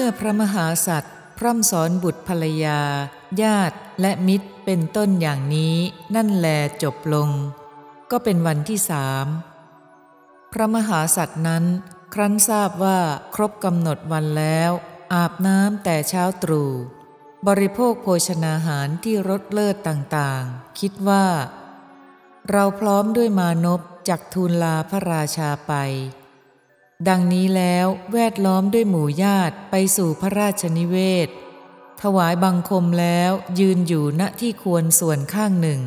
เมื่อพระมหาสัตว์พร่ำสอนบุตรภรรยา ญาติและมิตรเป็นต้นอย่างนี้นั่นแลจบลง ก็เป็นวันที่สามพระมหาสัตว์นั้น ครั้นทราบว่าครบกำหนดวันแล้ว อาบน้ำแต่เช้าตรู่บริโภคโภชนาหารที่รสเลิศต่างๆ คิดว่า เราพร้อมด้วยมานพจักทูลลาพระราชาไป ดังนี้แล้วแวดล้อมด้วยหมู่ญาติไปสู่พระราชนิเวศ ถวายบังคมแล้วยืนอยู่ณที่ควรส่วนข้างหนึ่ง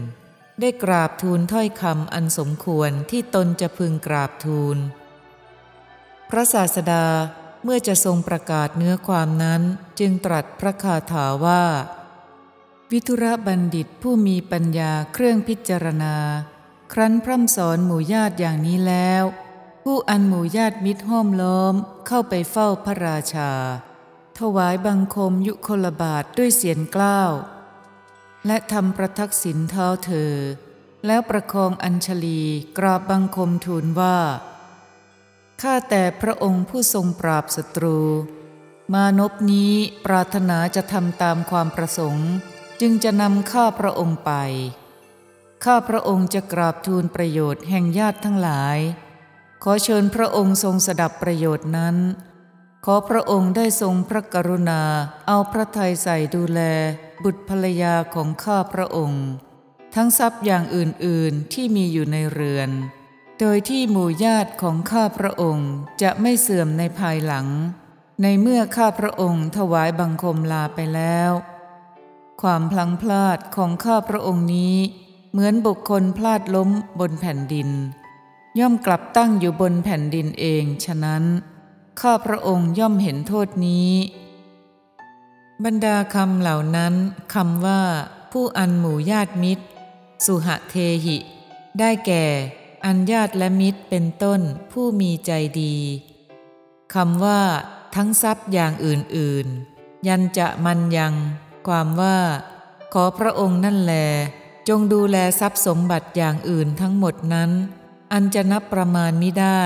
ได้กราบทูลถ้อยคำอันสมควรที่ตนจะพึงกราบทูล พระศาสดาเมื่อจะทรงประกาศเนื้อความนั้นจึงตรัสพระคาถาว่า วิทุระบัณฑิตผู้มีปัญญาเครื่องพิจารณา ครั้นพร่ำสอนหมู่ญาติอย่างนี้แล้ว ผู้อันหมู่ญาติมิตรห้อมล้อมเข้าไปเฝ้าพระราชา ถวายบังคมยุคลบาทด้วยเสียงกล้าว และทำประทักษิณเท้าเธอ แล้วประคองอัญชลีกราบบังคมทูลว่า ข้าแต่พระองค์ผู้ทรงปราบศัตรู มานพนี้ปรารถนาจะทำตามความประสงค์ จึงจะนำข้าพระองค์ไป ข้าพระองค์จะกราบทูลประโยชน์แห่งญาติทั้งหลาย ขอเชิญพระองค์ทรงสดับประโยชน์นั้น ขอพระองค์ได้ทรงพระกรุณาเอาพระทัยใส่ดูแล บุตรภรรยาของข้าพระองค์ ทั้งทรัพย์อย่างอื่นๆที่มีอยู่ในเรือน โดยที่หมู่ญาติของข้าพระองค์จะไม่เสื่อมในภายหลัง ในเมื่อข้าพระองค์ถวายบังคมลาไปแล้ว ความพลังพลาดของข้าพระองค์นี้ เหมือนบุคคลพลาดล้มบนแผ่นดิน ย่อมกลับตั้งอยู่บนแผ่นดินเอง ฉะนั้นข้าพระองค์ย่อมเห็นโทษนี้ บรรดาคำเหล่านั้นคำว่า ผู้อันหมู่ญาติมิตร สุหเทหิ ได้แก่ อันญาติและมิตรเป็นต้นผู้มีใจดีคำว่า ทั้งทรัพย์อย่างอื่นๆ ยันจะมันยัง ความว่า ขอพระองค์นั่นแล จงดูแลทรัพย์สมบัติอย่างอื่นทั้งหมดนั้น อันจะนับประมาณมิได้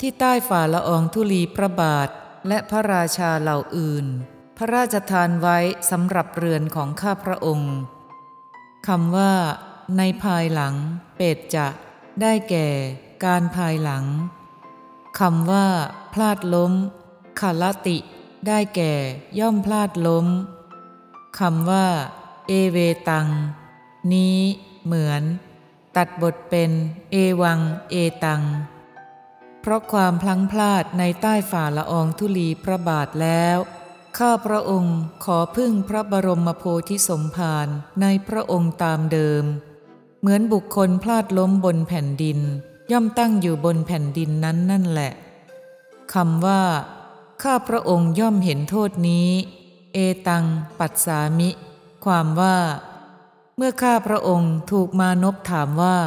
ที่ใต้ฝ่าละอองธุลีพระบาท และพระราชาเหล่าอื่น พระราชทานไว้สำหรับเรือนของข้าพระองค์คำว่า ในภายหลัง เปตจะ ได้แก่ การภายหลังคำว่า พลาดล้มคาลติ ได้แก่ ย่อมพลาดล้มคำว่า เอเวตัง นี้ เหมือน ตัดบทเป็นเอวัง เอตัง เพราะความพลั้งพลาดในใต้ฝ่าละอองธุลีพระบาทแล้ว ข้าพระองค์ขอพึ่งพระบรมโพธิสมภารในพระองค์ตามเดิม เหมือนบุคคลพลาดล้มบนแผ่นดิน ย่อมตั้งอยู่บนแผ่นดินนั้นนั่นแหละคำว่า ข้าพระองค์ย่อมเห็นโทษนี้ เอตัง ปัสสามิ ความว่า เมื่อข้าพระองค์ถูกมานพถามว่า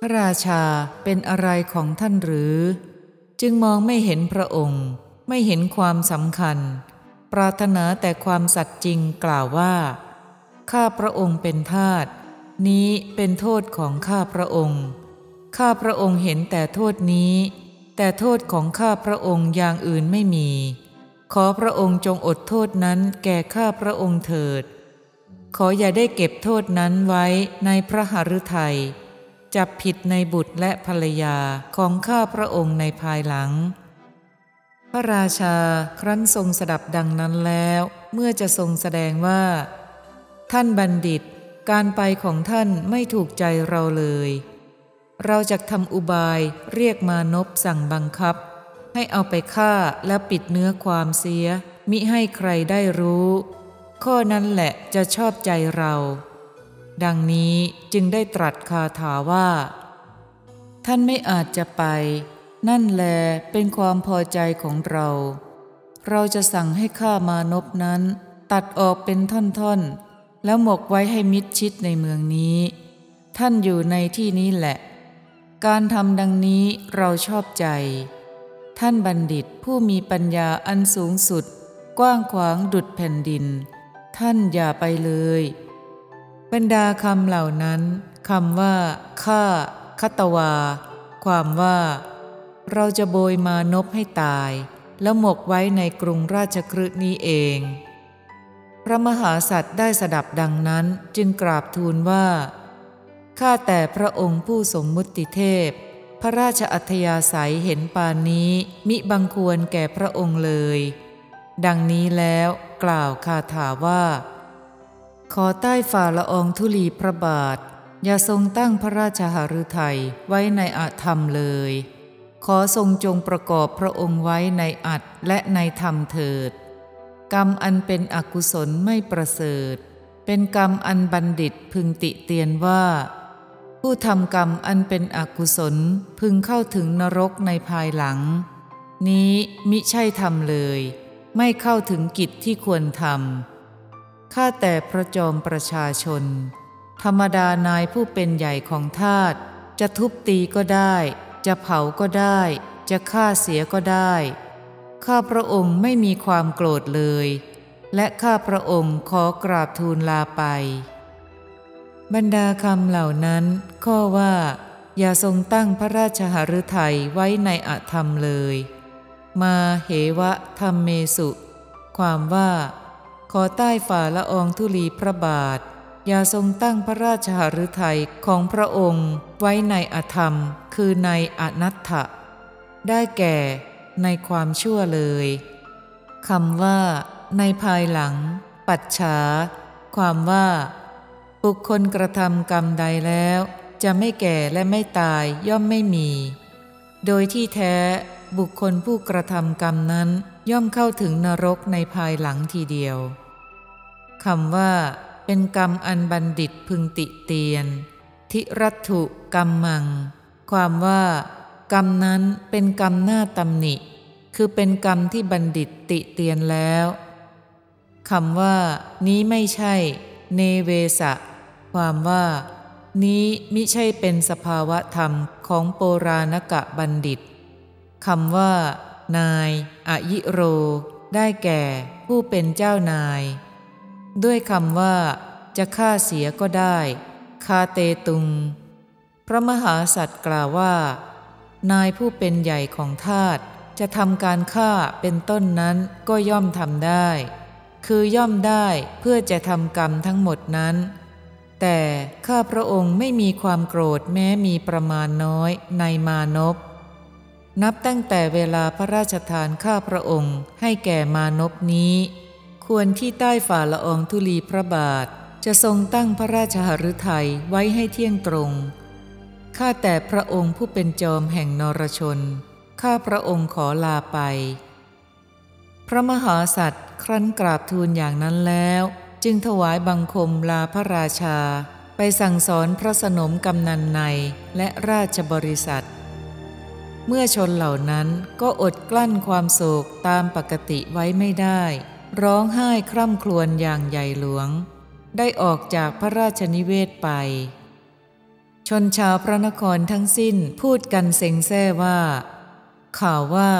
พระราชาเป็นอะไรของท่านหรือ จึงมองไม่เห็นพระองค์ ไม่เห็นความสำคัญ ปรารถนาแต่ความสัตย์จริงกล่าวว่า ข้าพระองค์เป็นทาสนี้เป็นโทษของข้าพระองค์ ข้าพระองค์เห็นแต่โทษนี้ แต่โทษของข้าพระองค์อย่างอื่นไม่มี ขอพระองค์จงอดโทษนั้นแก่ข้าพระองค์เถิด ขออย่าได้เก็บโทษนั้นไว้ในพระหฤทัยจับผิดในบุตรและภรรยาของข้าพระองค์ในภายหลัง พระราชาครั้นทรงสดับดังนั้นแล้ว เมื่อจะทรงแสดงว่า ท่านบัณฑิต การไปของท่านไม่ถูกใจเราเลย เราจะทำอุบายเรียกมานพสั่งบังคับ ให้เอาไปฆ่าแล้วปิดเนื้อความเสีย มิให้ใครได้รู้ ข้อนั้นแหละจะชอบใจเรา ดังนี้จึงได้ตรัสคาถาว่า ท่านไม่อาจจะไป นั่นแลเป็นความพอใจของเรา เราจะสั่งให้ข้ามานพนั้น ตัดออกเป็นท่อนๆ แล้วหมกไว้ให้มิดชิดในเมืองนี้ ท่านอยู่ในที่นี้แหละ การทำดังนี้เราชอบใจ ท่านบัณฑิตผู้มีปัญญาอันสูงสุดกว้างขวางดุดแผ่นดิน ท่านอย่าไปเลย บรรดาคำเหล่านั้นคำว่าข้าคตวา ความว่า เราจะโบยมานพให้ตาย แล้วหมกไว้ในกรุงราชคฤห์นี้เอง พระมหาสัตว์ได้สดับดังนั้นจึงกราบทูลว่าข้าแต่พระองค์ผู้สมมุติเทพ พระราชอัธยาศัยเห็นปานนี้มิบังควรแก่พระองค์เลย ดังนี้แล้ว กล่าวคาถาว่า ขอใต้ฝ่าละอองธุลีพระบาท อย่าทรงตั้งพระราชหฤทัยไว้ในอาธรรมเลย ขอทรงจงประกอบพระองค์ไว้ในอัดและในธรรมเถิด กรรมอันเป็นอกุศลไม่ประเสริฐ เป็นกรรมอันบัณฑิตพึงติเตียนว่า ผู้ทำกรรมอันเป็นอกุศลพึงเข้าถึงนรกในภายหลัง นี้มิใช่ทำเลย ไม่เข้าถึงกิจที่ควรทำข้าแต่พระจอมประชาชน ธรรมดานายผู้เป็นใหญ่ของทาตจะทุบตีก็ได้ จะเผาก็ได้ จะฆ่าเสียก็ได้ ข้าพระองค์ไม่มีความโกรธเลย และข้าพระองค์ขอกราบทูลลาไป บรรดาคำเหล่านั้น ข้อว่า อย่าทรงตั้งพระราชหฤทัยไว้ในอธรรมเลย มาเหวะธรรมเมสุ ความว่า ขอใต้ฝ่าละอองธุลีพระบาท อย่าทรงตั้งพระราชหฤทัยของพระองค์ไว้ในอธรรม คือในอนัตถะ ได้แก่ในความชั่วเลยคำว่า ในภายหลัง ปัจฉา ความว่า บุคคลกระทำกรรมใดแล้ว จะไม่แก่และไม่ตายย่อมไม่มี โดยที่แท้ บุคคลผู้กระทำกรรมนั้นย่อมเข้าถึงนรกในภายหลังทีเดียวคำว่า เป็นกรรมอันบัณฑิตพึงติเตียน ทิรัตุกรรมมัง ความว่า กรรมนั้นเป็นกรรมหน้าตำหนิ คือเป็นกรรมที่บัณฑิตติเตียนแล้วคำว่า นี้ไม่ใช่ เนเวสะ ความว่า นี้มิใช่เป็นสภาวะธรรมของโปราณกะบัณฑิต คำว่า นายอายิโร ได้แก่ผู้เป็นเจ้านาย ด้วยคำว่า จะฆ่าเสียก็ได้ คาเตตุง พระมหาสัตว์กล่าวว่า นายผู้เป็นใหญ่ของทาตจะทำการฆ่าเป็นต้นนั้นก็ย่อมทำได้ คือย่อมได้เพื่อจะทำกรรมทั้งหมดนั้น แต่ข้าพระองค์ไม่มีความโกรธแม้มีประมาณน้อยในมานพ นับตั้งแต่เวลาพระราชทานข้าพระองค์ให้แก่มานพนี้ ควรที่ใต้ฝ่าละอองธุลีพระบาท จะทรงตั้งพระราชหฤทัยไว้ให้เที่ยงตรง ข้าแต่พระองค์ผู้เป็นจอมแห่งนรชน ข้าพระองค์ขอลาไป พระมหาสัตว์ครั้นกราบทูลอย่างนั้นแล้ว จึงถวายบังคมลาพระราชา ไปสั่งสอนพระสนมกำนันในและราชบริษัท เมื่อชนเหล่านั้นก็อดกลั้นความโศกตามปกติไว้ไม่ได้ ร้องไห้คร่ำครวญอย่างใหญ่หลวง ได้ออกจากพระราชนิเวศไป ชนชาวพระนครทั้งสิ้นพูดกันเซ็งแซ่ว่า ข่าวว่า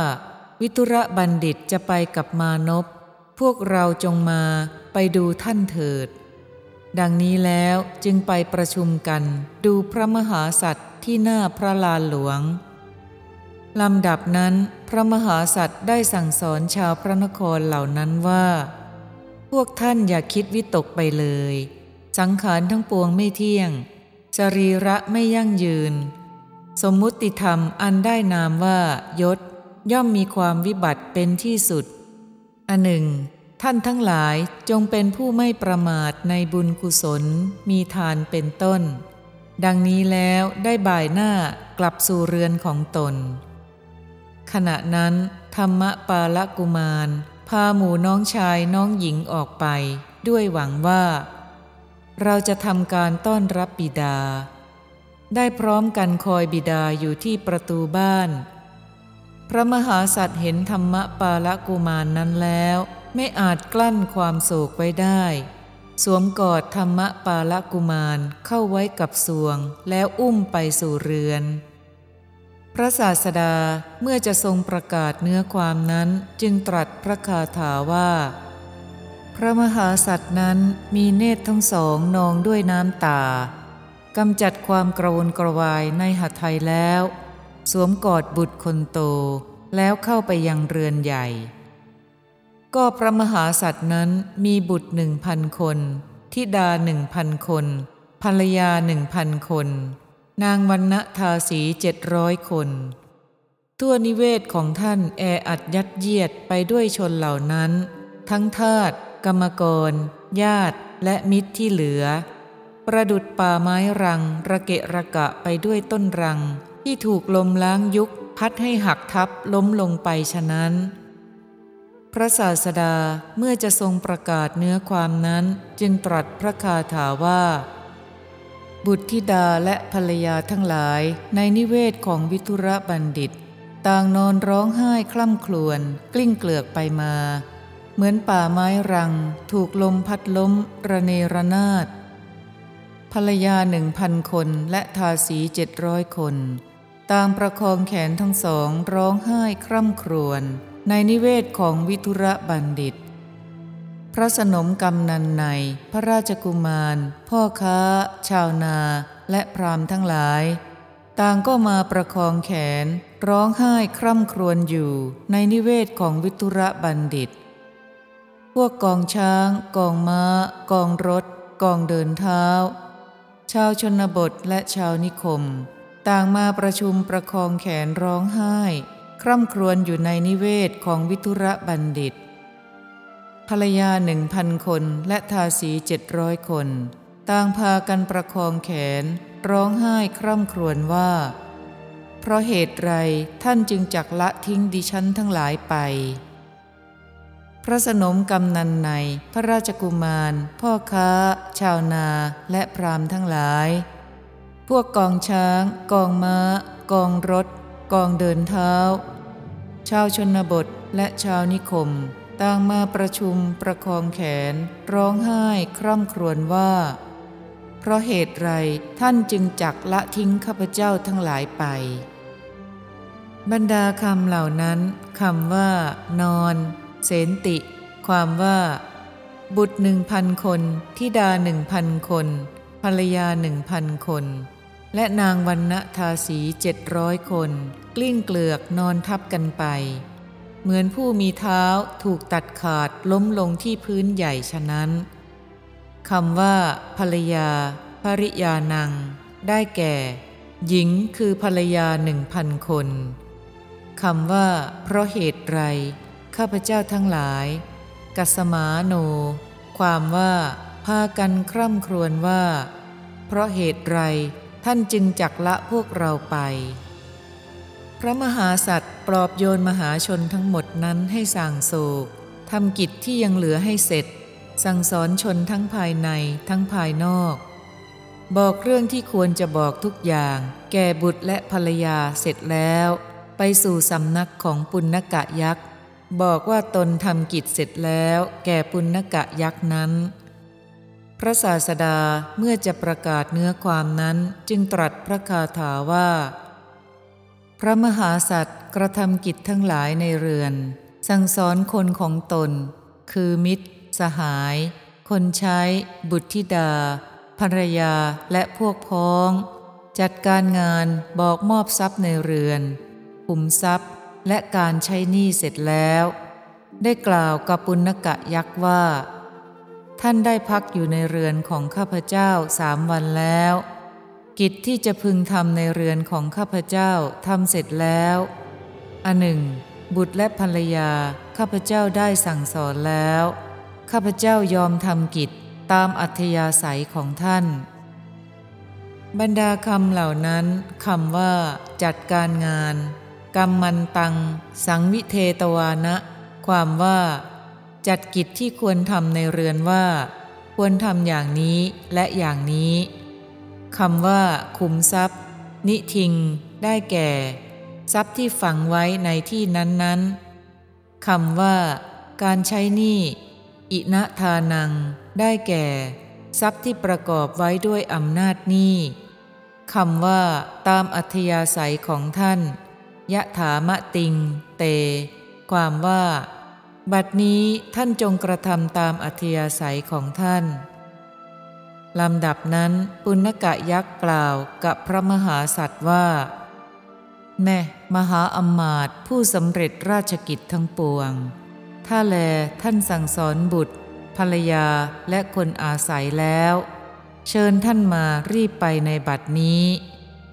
วิทุระบัณฑิตจะไปกับมานพพวกเราจงมาไปดูท่านเถิด ดังนี้แล้วจึงไปประชุมกันดูพระมหาสัตว์ที่หน้าพระลานหลวง ลำดับนั้นพระมหาสัตว์ได้สั่งสอนชาวพระนครเหล่านั้นว่า พวกท่านอย่าคิดวิตกไปเลย สังขารทั้งปวงไม่เที่ยงสรีระไม่ยั่งยืน สมมุติธรรมอันได้นามว่ายศ ย่อมมีความวิบัติเป็นที่สุด อันหนึ่ง ท่านทั้งหลายจงเป็นผู้ไม่ประมาทในบุญกุศล มีทานเป็นต้น ดังนี้แล้วได้บ่ายหน้ากลับสู่เรือนของตน ขณะนั้นธรรมปาลกุมาร พาหมู่น้องชายน้องหญิงออกไป ด้วยหวังว่า เราจะทำการต้อนรับบิดา ได้พร้อมกันคอยบิดาอยู่ที่ประตูบ้าน พระมหาสัตว์เห็นธรรมปาลกุมารนนั้นแล้ว ไม่อาจกลั้นความโศกไว้ได้ สวมกอดธรรมปาลกุมารเข้าไว้กับสวงแล้วอุ้มไปสู่เรือน พระศาสดาเมื่อจะทรงประกาศเนื้อความนั้นจึงตรัสพระคาถาว่า พระมหาสัตว์นั้นมีเนตรทั้งสองนองด้วยน้ำตากำจัดความกระวนกระวายในหัตถ์ไทยแล้ว สวมกอดบุตรคนโตแล้วเข้าไปยังเรือนใหญ่ ก็พระมหาสัตว์นั้นมีบุตรหนึ่งพันคน ทิดาหนึ่งพันคนภรรยาหนึ่งพันคน นางวันณทาสีเจ็ดร้อยคนทั่วนิเวศของท่านแออัดยัดเยียดไปด้วยชนเหล่านั้น ทั้งทาตกรรมกร ญาติและมิตรที่เหลือ ประดุดป่าไม้รัง ระเกะระกะไปด้วยต้นรัง ที่ถูกลมล้างยุคพัดให้หักทับล้มลงไปฉะนั้น พระศาสดาเมื่อจะทรงประกาศเนื้อความนั้นจึงตรัสพระคาถาว่า บุตรธิดาและภรรยาทั้งหลายในนิเวศของวิทุระบัณฑิต ต่างนอนร้องไห้คล่ำครวญกลิ้งเกลือกไปมา เหมือนป่าไม้รัง ถูกลมพัดล้ม ระเนระนาดภรรยาหนึ่งพันคนและทาสีเจ็ดร้อยคน ต่างประคองแขนทั้งสองร้องไห้คร่ำครวญในนิเวศของวิทุระบัณฑิต พระสนมกำนันในพระราชกุมาร พ่อค้า ชาวนา และพรามทั้งหลาย ต่างก็มาประคองแขน ร้องไห้คร่ำครวญอยู่ในนิเวศของวิทุระบัณฑิต พวกกองช้าง กองม้า กองรถ กองเดินเท้า ชาวชนบทและชาวนิคม ต่างมาประชุมประคองแขนร้องไห้ คร่ำครวญอยู่ในนิเวศของวิทุระบัณฑิต รรยาหนึ่งพันคนและทาสีเจ็ดร้อยคน ต่างพากันประคองแขน ร้องไห้คร่ำครวญว่า เพราะเหตุไรท่านจึงจักละทิ้งดิฉันทั้งหลายไป พระสนมกำนันใน พระราชกุมาร พ่อค้า ชาวนาและพรามทั้งหลาย พวกกองช้าง กองม้า กองรถ กองเดินเท้า ชาวชนบทและชาวนิคม ต่างมาประชุมประคองแขน ร้องไห้คร่ำครวญว่า เพราะเหตุไรท่านจึงจักละทิ้งข้าพเจ้าทั้งหลายไป บรรดาคำเหล่านั้นคำว่า นอน เสนติ ความว่า บุตรหนึ่งพันคนทิดาหนึ่งพันคน ภรรยาหนึ่งพันคน และนางวันณทาสีเจ็ดร้อยคน กลิ้งเกลือกนอนทับกันไป เหมือนผู้มีเท้าถูกตัดขาดล้มลงที่พื้นใหญ่ฉะนั้นคำว่า ภรรยา ภริยานัง ได้แก่ หญิงคือภรรยาหนึ่งพันคนคำว่า เพราะเหตุไร ข้าพเจ้าทั้งหลาย กัสมาโน ความว่า พากันคร่ำครวญว่า เพราะเหตุไรท่านจึงจักละพวกเราไป พระมหาสัตว์ปลอบโยนมหาชนทั้งหมดนั้นให้สั่งโศกทำกิจที่ยังเหลือให้เสร็จ สั่งสอนชนทั้งภายในทั้งภายนอก บอกเรื่องที่ควรจะบอกทุกอย่าง แก่บุตรและภรรยาเสร็จแล้ว ไปสู่สำนักของปุณกะยักษ์บอกว่าตนทำกิจเสร็จแล้ว แก่ปุณกะยักษ์นั้น พระศาสดาเมื่อจะประกาศเนื้อความนั้นจึงตรัสพระคาถาว่า พระมหาสัตว์กระทำกิจทั้งหลายในเรือน สั่งสอนคนของตน คือมิตร สหาย คนใช้ บุตรธิดา ภรรยาและพวกพ้อง จัดการงานบอกมอบทรัพย์ในเรือนขุมทรัพย์และการใช้หนี้เสร็จแล้ว ได้กล่าวกับปุณกะยักษ์ว่า ท่านได้พักอยู่ในเรือนของข้าพเจ้าสามวันแล้ว กิจที่จะพึงทำในเรือนของข้าพเจ้าทำเสร็จแล้วอันหนึ่ง บุตรและภรรยาข้าพเจ้าได้สั่งสอนแล้ว ข้าพเจ้ายอมทำกิจตามอัธยาศัยของท่าน บรรดาคำเหล่านั้นคำว่า จัดการงาน กรรมมันตัง สังวิเทตวานะ ความว่า จัดกิจที่ควรทำในเรือนว่า ควรทำอย่างนี้และอย่างนี้ คำว่าขุมทรัพย์ นิทิง ได้แก่ ทรัพย์ที่ฝังไว้ในที่นั้นๆคำว่า การใช้หนี้อินะทานัง ได้แก่ ทรัพย์ที่ประกอบไว้ด้วยอำนาจหนี้คำว่า ตามอัธยาศัยของท่าน ยะถามะติง เต ความว่า บัดนี้ท่านจงกระทำตามอัธยาศัยของท่าน ลำดับนั้นปุณกะยักษ์กล่าวกับพระมหาสัตว์ว่า แน่มหาอมาตย์ผู้สำเร็จราชกิจทั้งปวง ถ้าแลท่านสั่งสอนบุตร ภรรยาและคนอาศัยแล้ว เชิญท่านมารีบไปในบัดนี้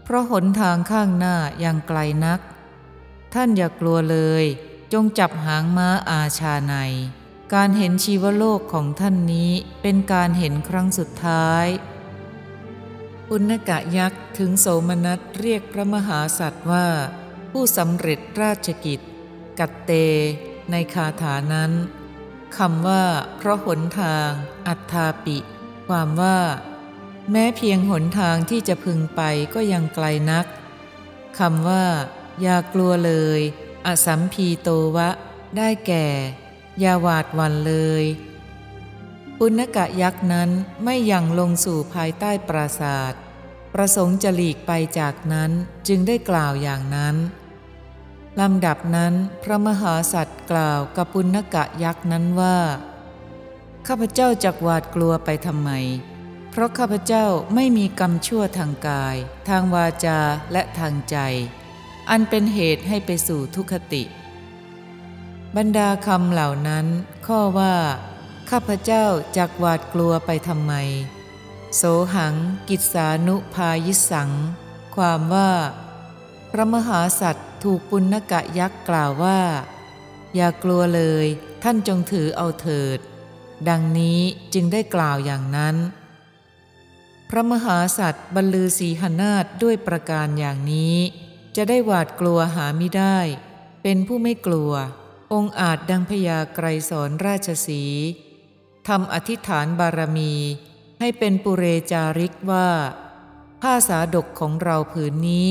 เพราะหนทางข้างหน้ายังไกลนัก ท่านอย่ากลัวเลย จงจับหางม้าอาชาใน การเห็นชีวโลกของท่านนี้เป็นการเห็นครั้งสุดท้ายปุณกะยักษ์ถึงโสมนัสเรียกพระมหาสัตว์ว่า ผู้สำเร็จราชกิจ กัตเต ในคาถานั้นคำว่า เพราะหนทาง อัตถาปิ ความว่า แม้เพียงหนทางที่จะพึงไปก็ยังไกลนักคำว่า อย่ากลัวเลย อสัมพีโตวะ ได้แก่ อย่าหวาดหวันเลยปุณกะยักษ์นั้นไม่ยังลงสู่ภายใต้ปราศาสตร์ประสงค์จะหลีกไปจากนั้นจึงได้กล่าวอย่างนั้นลำดับนั้นพระมหาสัตว์กล่าวกับปุณกะยักษ์นั้นว่า ข้าพเจ้าจักหวาดกลัวไปทำไม เพราะข้าพเจ้าไม่มีกรรมชั่วทางกาย ทางวาจาและทางใจ อันเป็นเหตุให้ไปสู่ทุคติ บรรดาคำเหล่านั้น ข้อว่า ข้าพเจ้าจักหวาดกลัวไปทำไม โสหัง กิจสานุพายิสัง ความว่า พระมหาสัตว์ถูกปุณกะยักษ์กล่าวว่า อย่ากลัวเลยท่านจงถือเอาเถิด ดังนี้จึงได้กล่าวอย่างนั้น พระมหาสัตว์บรรลือสีหนาฏด้วยประการอย่างนี้ จะได้หวาดกลัวหาไม่ได้ เป็นผู้ไม่กลัว องค์อาจดังพญาไกรสอนราชสีทำอธิษฐานบารมี ให้เป็นปุเรจาริกว่าผ้าสาดกของเราผืนนี้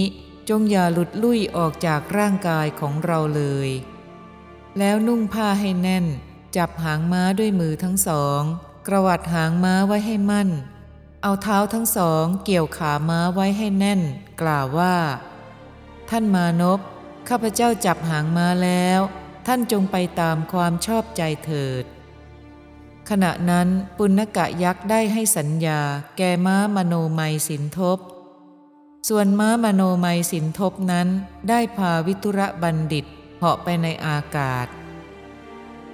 จงอย่าหลุดลุ่ยออกจากร่างกายของเราเลย แล้วนุ่งผ้าให้แน่น จับหางม้าด้วยมือทั้งสอง กระวัดหางม้าไว้ให้มั่น เอาเท้าทั้งสองเกี่ยวขาม้าไว้ให้แน่น กล่าวว่า ท่านมานพข้าพเจ้าจับหางม้าแล้ว ท่านจงไปตามความชอบใจเถิด ขณะนั้นปุณกะยักษ์ได้ให้สัญญาแก่ม้ามโนมัยสินทบ ส่วนม้ามโนมัยสินทบนั้นได้พาวิทุระบัณฑิตเหาะไปในอากาศ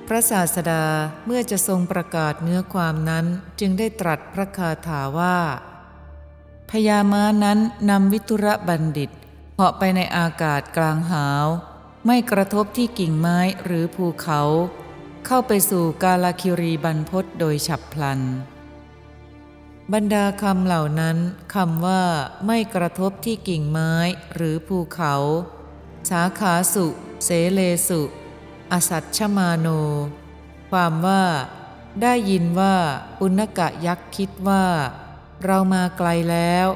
พระศาสดาเมื่อจะทรงประกาศเนื้อความนั้นจึงได้ตรัสพระคาถาว่าพญาม้านั้นนำวิทุระบัณฑิตเหาะไปในอากาศกลางหาว ไม่กระทบที่กิ่งไม้หรือภูเขา เข้าไปสู่กาลคิรีบรรพศโดยฉับพลัน บรรดาคำเหล่านั้นคำว่าไม่กระทบที่กิ่งไม้หรือภูเขาสาขาสุ เสเลสุ อสัตชมาโน ความว่า ได้ยินว่าปุณกะยักษ์คิดว่า เรามาไกลแล้ว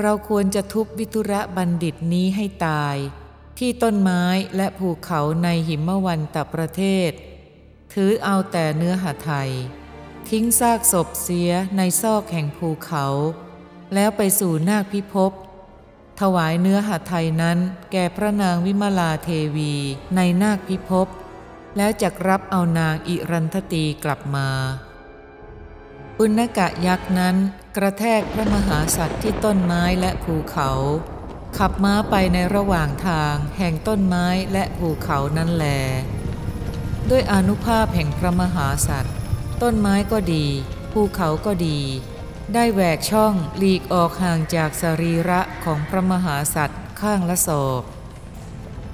เราควรจะทุบวิทุระบัณฑิตนี้ให้ตาย ที่ต้นไม้และภูเขาในหิมวันตประเทศ ถือเอาแต่เนื้อหาไทย ทิ้งซากศพเสียในซอกแห่งภูเขา แล้วไปสู่นาคพิภพถวายเนื้อหาไทยนั้นแก่พระนางวิมลาเทวีในนาคพิภพ แล้วจักรับเอานางอิรันทตีกลับมาปุณกะยักษ์นั้นกระแทกพระมหาสัตว์ที่ต้นไม้และภูเขา ขับม้าไปในระหว่างทางแห่งต้นไม้และภูเขานั้นแล ด้วยอนุภาพแห่งพระมหาสัตว์ ต้นไม้ก็ดี ภูเขาก็ดี ได้แหวกช่องหลีกออกห่างจากสรีระของพระมหาสัตว์ข้างละศอก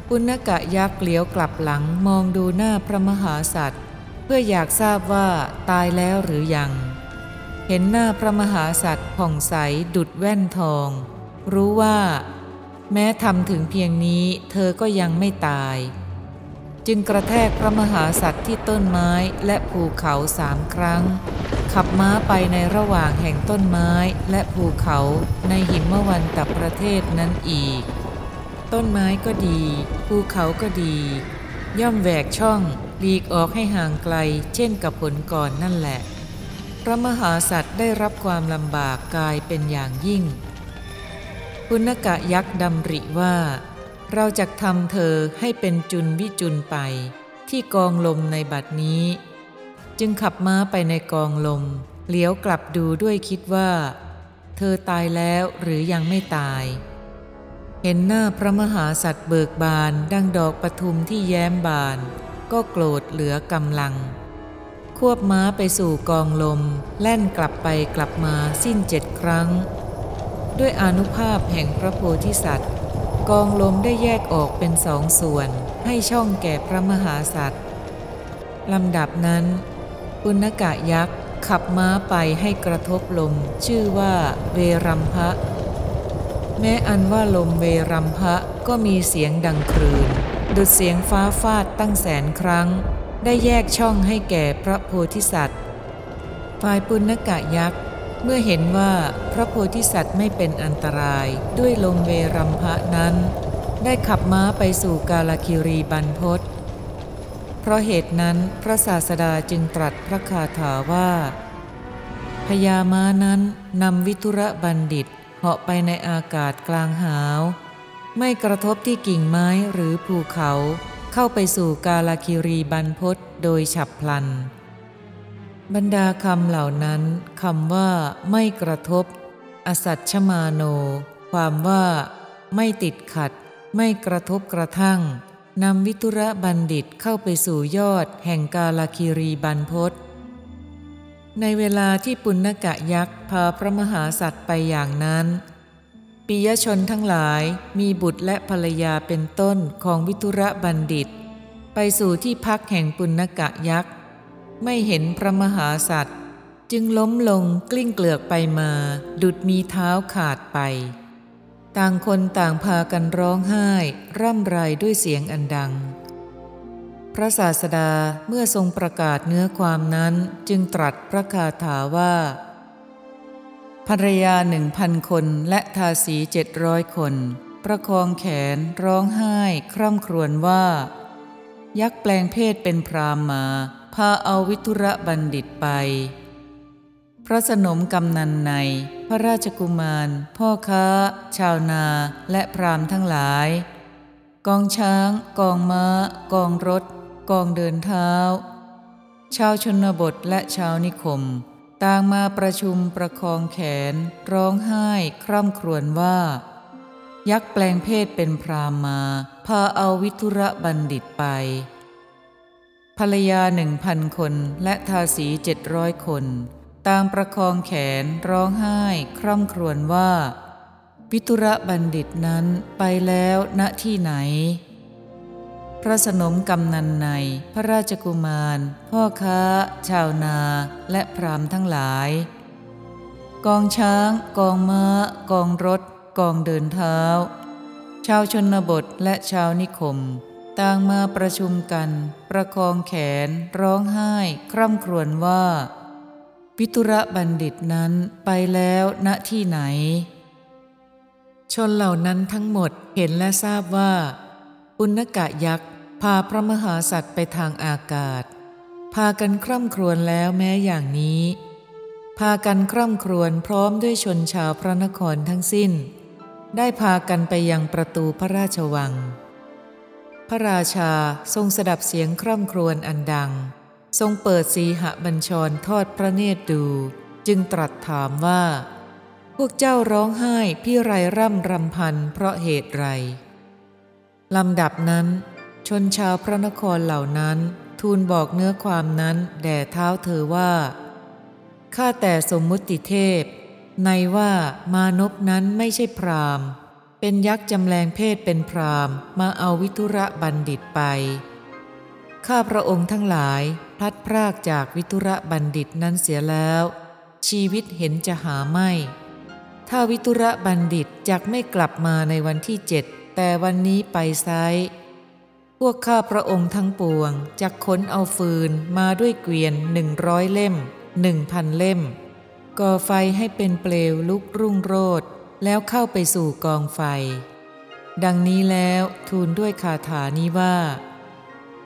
ปุณกะยักษ์เหลียวกลับหลังมองดูหน้าพระมหาสัตว์ เพื่ออยากทราบว่าตายแล้วหรือยัง เห็นหน้าพระมหาสัตว์ผ่องใสดุดแว่นทอง รู้ว่า แม้ทำถึงเพียงนี้เธอก็ยังไม่ตาย จึงกระแทกพระมหาสัตว์ที่ต้นไม้และภูเขาสามครั้ง ขับม้าไปในระหว่างแห่งต้นไม้และภูเขาในหิมวันตประเทศนั้นอีก ต้นไม้ก็ดี ภูเขาก็ดี ย่อมแหวกช่องหลีกออกให้ห่างไกล เช่นกับผลก่อนนั่นแหละ พระมหาสัตว์ได้รับความลำบากกายเป็นอย่างยิ่ง ปุณกะยักษ์ดำริว่า เราจะทำเธอให้เป็นจุนวิจุนไป ที่กองลมในบัดนี้ จึงขับม้าไปในกองลมเลี้ยวกลับดูด้วยคิดว่า เธอตายแล้วหรือยังไม่ตาย เห็นหน้าพระมหาสัตว์เบิกบานดังดอกปทุมที่แย้มบาน ก็โกรธเหลือกำลัง ควบม้าไปสู่กองลม แล่นกลับไปกลับมาสิ้นเจ็ดครั้ง ด้วยอนุภาพแห่งพระโพธิสัตว์ กองลมได้แยกออกเป็นสองส่วน ให้ช่องแก่พระมหาสัตว์ลำดับนั้นปุณกะยักษ์ขับม้าไปให้กระทบลม ชื่อว่าเวรัมพะ แม้อันว่าลมเวรัมพะก็มีเสียงดังครืนดุดเสียงฟ้าฟาดตั้งแสนครั้ง ได้แยกช่องให้แก่พระโพธิสัตว์ฝ่ายปุณกะยักษ์ เมื่อเห็นว่าพระโพธิสัตว์ไม่เป็นอันตรายด้วยลมเวรัมพะนั้น ได้ขับม้าไปสู่กาลคิรีบรรพตเพราะเหตุนั้นพระศาสดาจึงตรัสพระคาถาว่าพญาม้านั้นนำวิทุระบัณฑิตเหาะไปในอากาศกลางหาว ไม่กระทบที่กิ่งไม้หรือภูเขา เข้าไปสู่กาลคิรีบรรพตโดยฉับพลัน บรรดาคำเหล่านั้นคำว่าไม่กระทบ อสัตชมาโน ความว่า ไม่ติดขัด ไม่กระทบกระทั่งนำวิทุระบัณฑิตเข้าไปสู่ยอดแห่งกาลคีรีบรรพศในเวลาที่ปุณกะยักษ์พาพระมหาสัตว์ไปอย่างนั้นปิยชนทั้งหลายมีบุตรและภรรยาเป็นต้นของวิทุระบัณฑิต ไปสู่ที่พักแห่งปุณกะยักษ์ ไม่เห็นพระมหาสัตว์ จึงล้มลงกลิ้งเกลือกไปมา ดุดมีเท้าขาดไป ต่างคนต่างพากันร้องไห้ ร่ำไรด้วยเสียงอันดัง พระศาสดาเมื่อทรงประกาศเนื้อความนั้นจึงตรัสพระคาถาว่าภรรยาหนึ่งพันคนและทาสีเจ็ดร้อยคน ประคองแขนร้องไห้ คร่ำครวญว่า ยักษ์แปลงเพศเป็นพรามมา พาเอาวิทุระบัณฑิตไป พระสนมกำนันใน พระราชกุมาร พ่อค้า ชาวนาและพรามทั้งหลาย กองช้าง กองม้า กองรถ กองเดินเท้า ชาวชนบทและชาวนิคม ต่างมาประชุมประคองแขน ร้องไห้คร่ำครวญว่า ยักษ์แปลงเพศเป็นพรามมา พาเอาวิทุระบัณฑิตไป ภรรยาหนึ่งพันคนและทาสีเจ็ดร้อยคน ต่างประคองแขนร้องไห้ คร่ำครวญว่าวิตุระบัณฑิตนั้นไปแล้วณที่ไหน พระสนมกำนันใน พระราชกุมาร พ่อค้า ชาวนา และพรามทั้งหลาย กองช้าง กองม้า กองรถ กองเดินเท้า ชาวชนบทและชาวนิคม ต่างมาประชุมกัน ประคองแขน ร้องไห้ คร่ำครวญว่าวิตุระบัณฑิตนั้นไปแล้วณที่ไหน ชนเหล่านั้นทั้งหมดเห็นและทราบว่า อุณกะยักษ์พาพระมหาสัตว์ไปทางอากาศ พากันคร่ำครวญแล้วแม้อย่างนี้ พากันคร่ำครวญพร้อมด้วยชนชาวพระนครทั้งสิ้น ได้พากันไปยังประตูพระราชวัง พระราชาทรงสดับเสียงคร่ำครวญอันดัง ทรงเปิดสีหบัญชรทอดพระเนตรดู จึงตรัสถามว่า พวกเจ้าร้องไห้พี่ไรร่ำรำพันเพราะเหตุไรลำดับนั้น ชนชาวพระนครเหล่านั้น ทูลบอกเนื้อความนั้นแด่เท้าเธอว่าข้าแต่สมมุติเทพ ในว่ามานพนั้นไม่ใช่พราม เป็นยักษ์จำแรงเพศเป็นพรามมาเอาวิทุระบัณฑิตไป ข้าพระองค์ทั้งหลายพลัดพรากจากวิทุระบัณฑิตนั้นเสียแล้ว ชีวิตเห็นจะหาไม่ ถ้าวิทุระบัณฑิตจักไม่กลับมาในวันที่เจ็ดแต่วันนี้ไปไซพวกข้าพระองค์ทั้งปวงจักขนเอาฟืนมาด้วยเกวียนหนึ่งร้อยเล่มหนึ่งพันเล่ม ก่อไฟให้เป็นเปลวลุกรุ่งโรด แล้วเข้าไปสู่กองไฟ ดังนี้แล้วทูลด้วยคาถานี้ว่า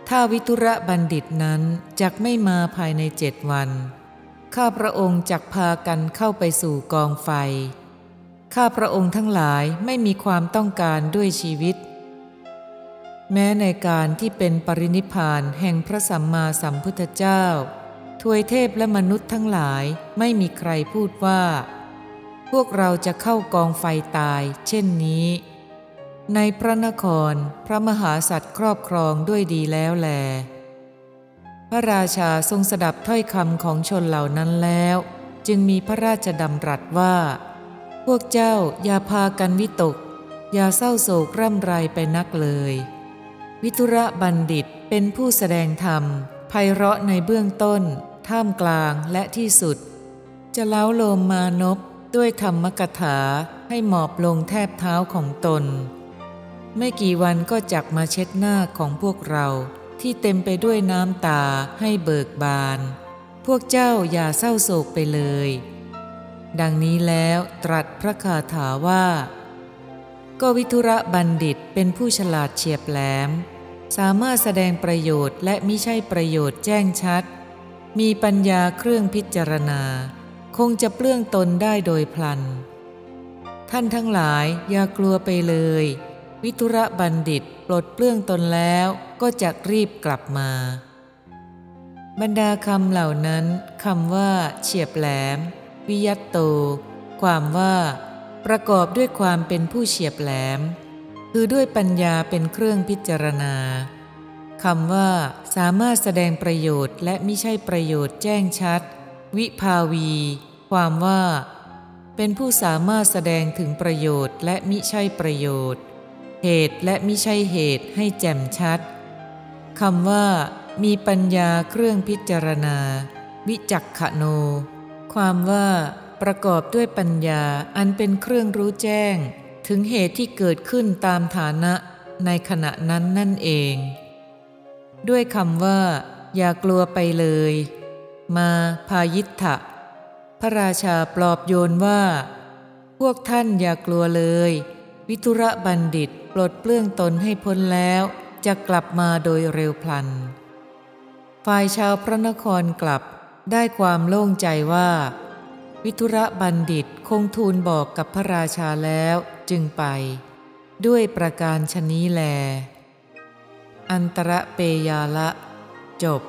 ถ้าวิทุระบัณฑิตนั้นจักไม่มาภายในเจ็ดวัน ข้าพระองค์จักพากันเข้าไปสู่กองไฟ ข้าพระองค์ทั้งหลายไม่มีความต้องการด้วยชีวิต แม้ในการที่เป็นปรินิพานแห่งพระสัมมาสัมพุทธเจ้าทวยเทพและมนุษย์ทั้งหลายไม่มีใครพูดว่า พวกเราจะเข้ากองไฟตาย เช่นนี้ ในพระนครพระมหาสัตว์ครอบครองด้วยดีแล้วแล พระราชาทรงสดับถ้อยคำของชนเหล่านั้นแล้ว จึงมีพระราชดำรัสว่า พวกเจ้าอย่าพากันวิตก อย่าเศร้าโศกร่ำไรไปนักเลย วิทุระบัณฑิตเป็นผู้แสดงธรรมไพเราะในเบื้องต้น ท่ามกลางและที่สุด จะเล้าโลมมานพ ด้วยธรรมกถาให้หมอบลงแทบเท้าของตน ไม่กี่วันก็จักมาเช็ดหน้าของพวกเราที่เต็มไปด้วยน้ำตาให้เบิกบาน พวกเจ้าอย่าเศร้าโศกไปเลย ดังนี้แล้วตรัสพระคาถาว่า ก็วิทุระบัณฑิตเป็นผู้ฉลาดเฉียบแหลม สามารถแสดงประโยชน์และมิใช่ประโยชน์แจ้งชัด มีปัญญาเครื่องพิจารณา คงจะเปลื้องตนได้โดยพลัน ท่านทั้งหลายอย่ากลัวไปเลย วิทุระบัณฑิตปลดเปลื้องตนแล้วก็จะรีบกลับมา บรรดาคำเหล่านั้นคำว่า เฉียบแหลม วิยัตโต ความว่า ประกอบด้วยความเป็นผู้เฉียบแหลม คือด้วยปัญญาเป็นเครื่องพิจารณาคำว่าสามารถแสดงประโยชน์และมิใช่ประโยชน์แจ้งชัด วิภาวี ความว่า เป็นผู้สามารถแสดงถึงประโยชน์และมิใช่ประโยชน์ เหตุและมิใช่เหตุให้แจ่มชัดคำว่า มีปัญญาเครื่องพิจารณา วิจักขโน ความว่า ประกอบด้วยปัญญาอันเป็นเครื่องรู้แจ้ง ถึงเหตุที่เกิดขึ้นตามฐานะในขณะนั้นนั่นเอง ด้วยคำว่า อย่ากลัวไปเลย มาพายิทธะ พระราชาปลอบโยนว่า พวกท่านอย่ากลัวเลย วิทุระบัณฑิตปลดเปลื้องตนให้พ้นแล้ว จะกลับมาโดยเร็วพลัน ฝ่ายชาวพระนครกลับได้ความโล่งใจว่า วิทุระบัณฑิตคงทูลบอกกับพระราชาแล้วจึงไป ด้วยประการชนี้แล อันตรเปยาละ จบ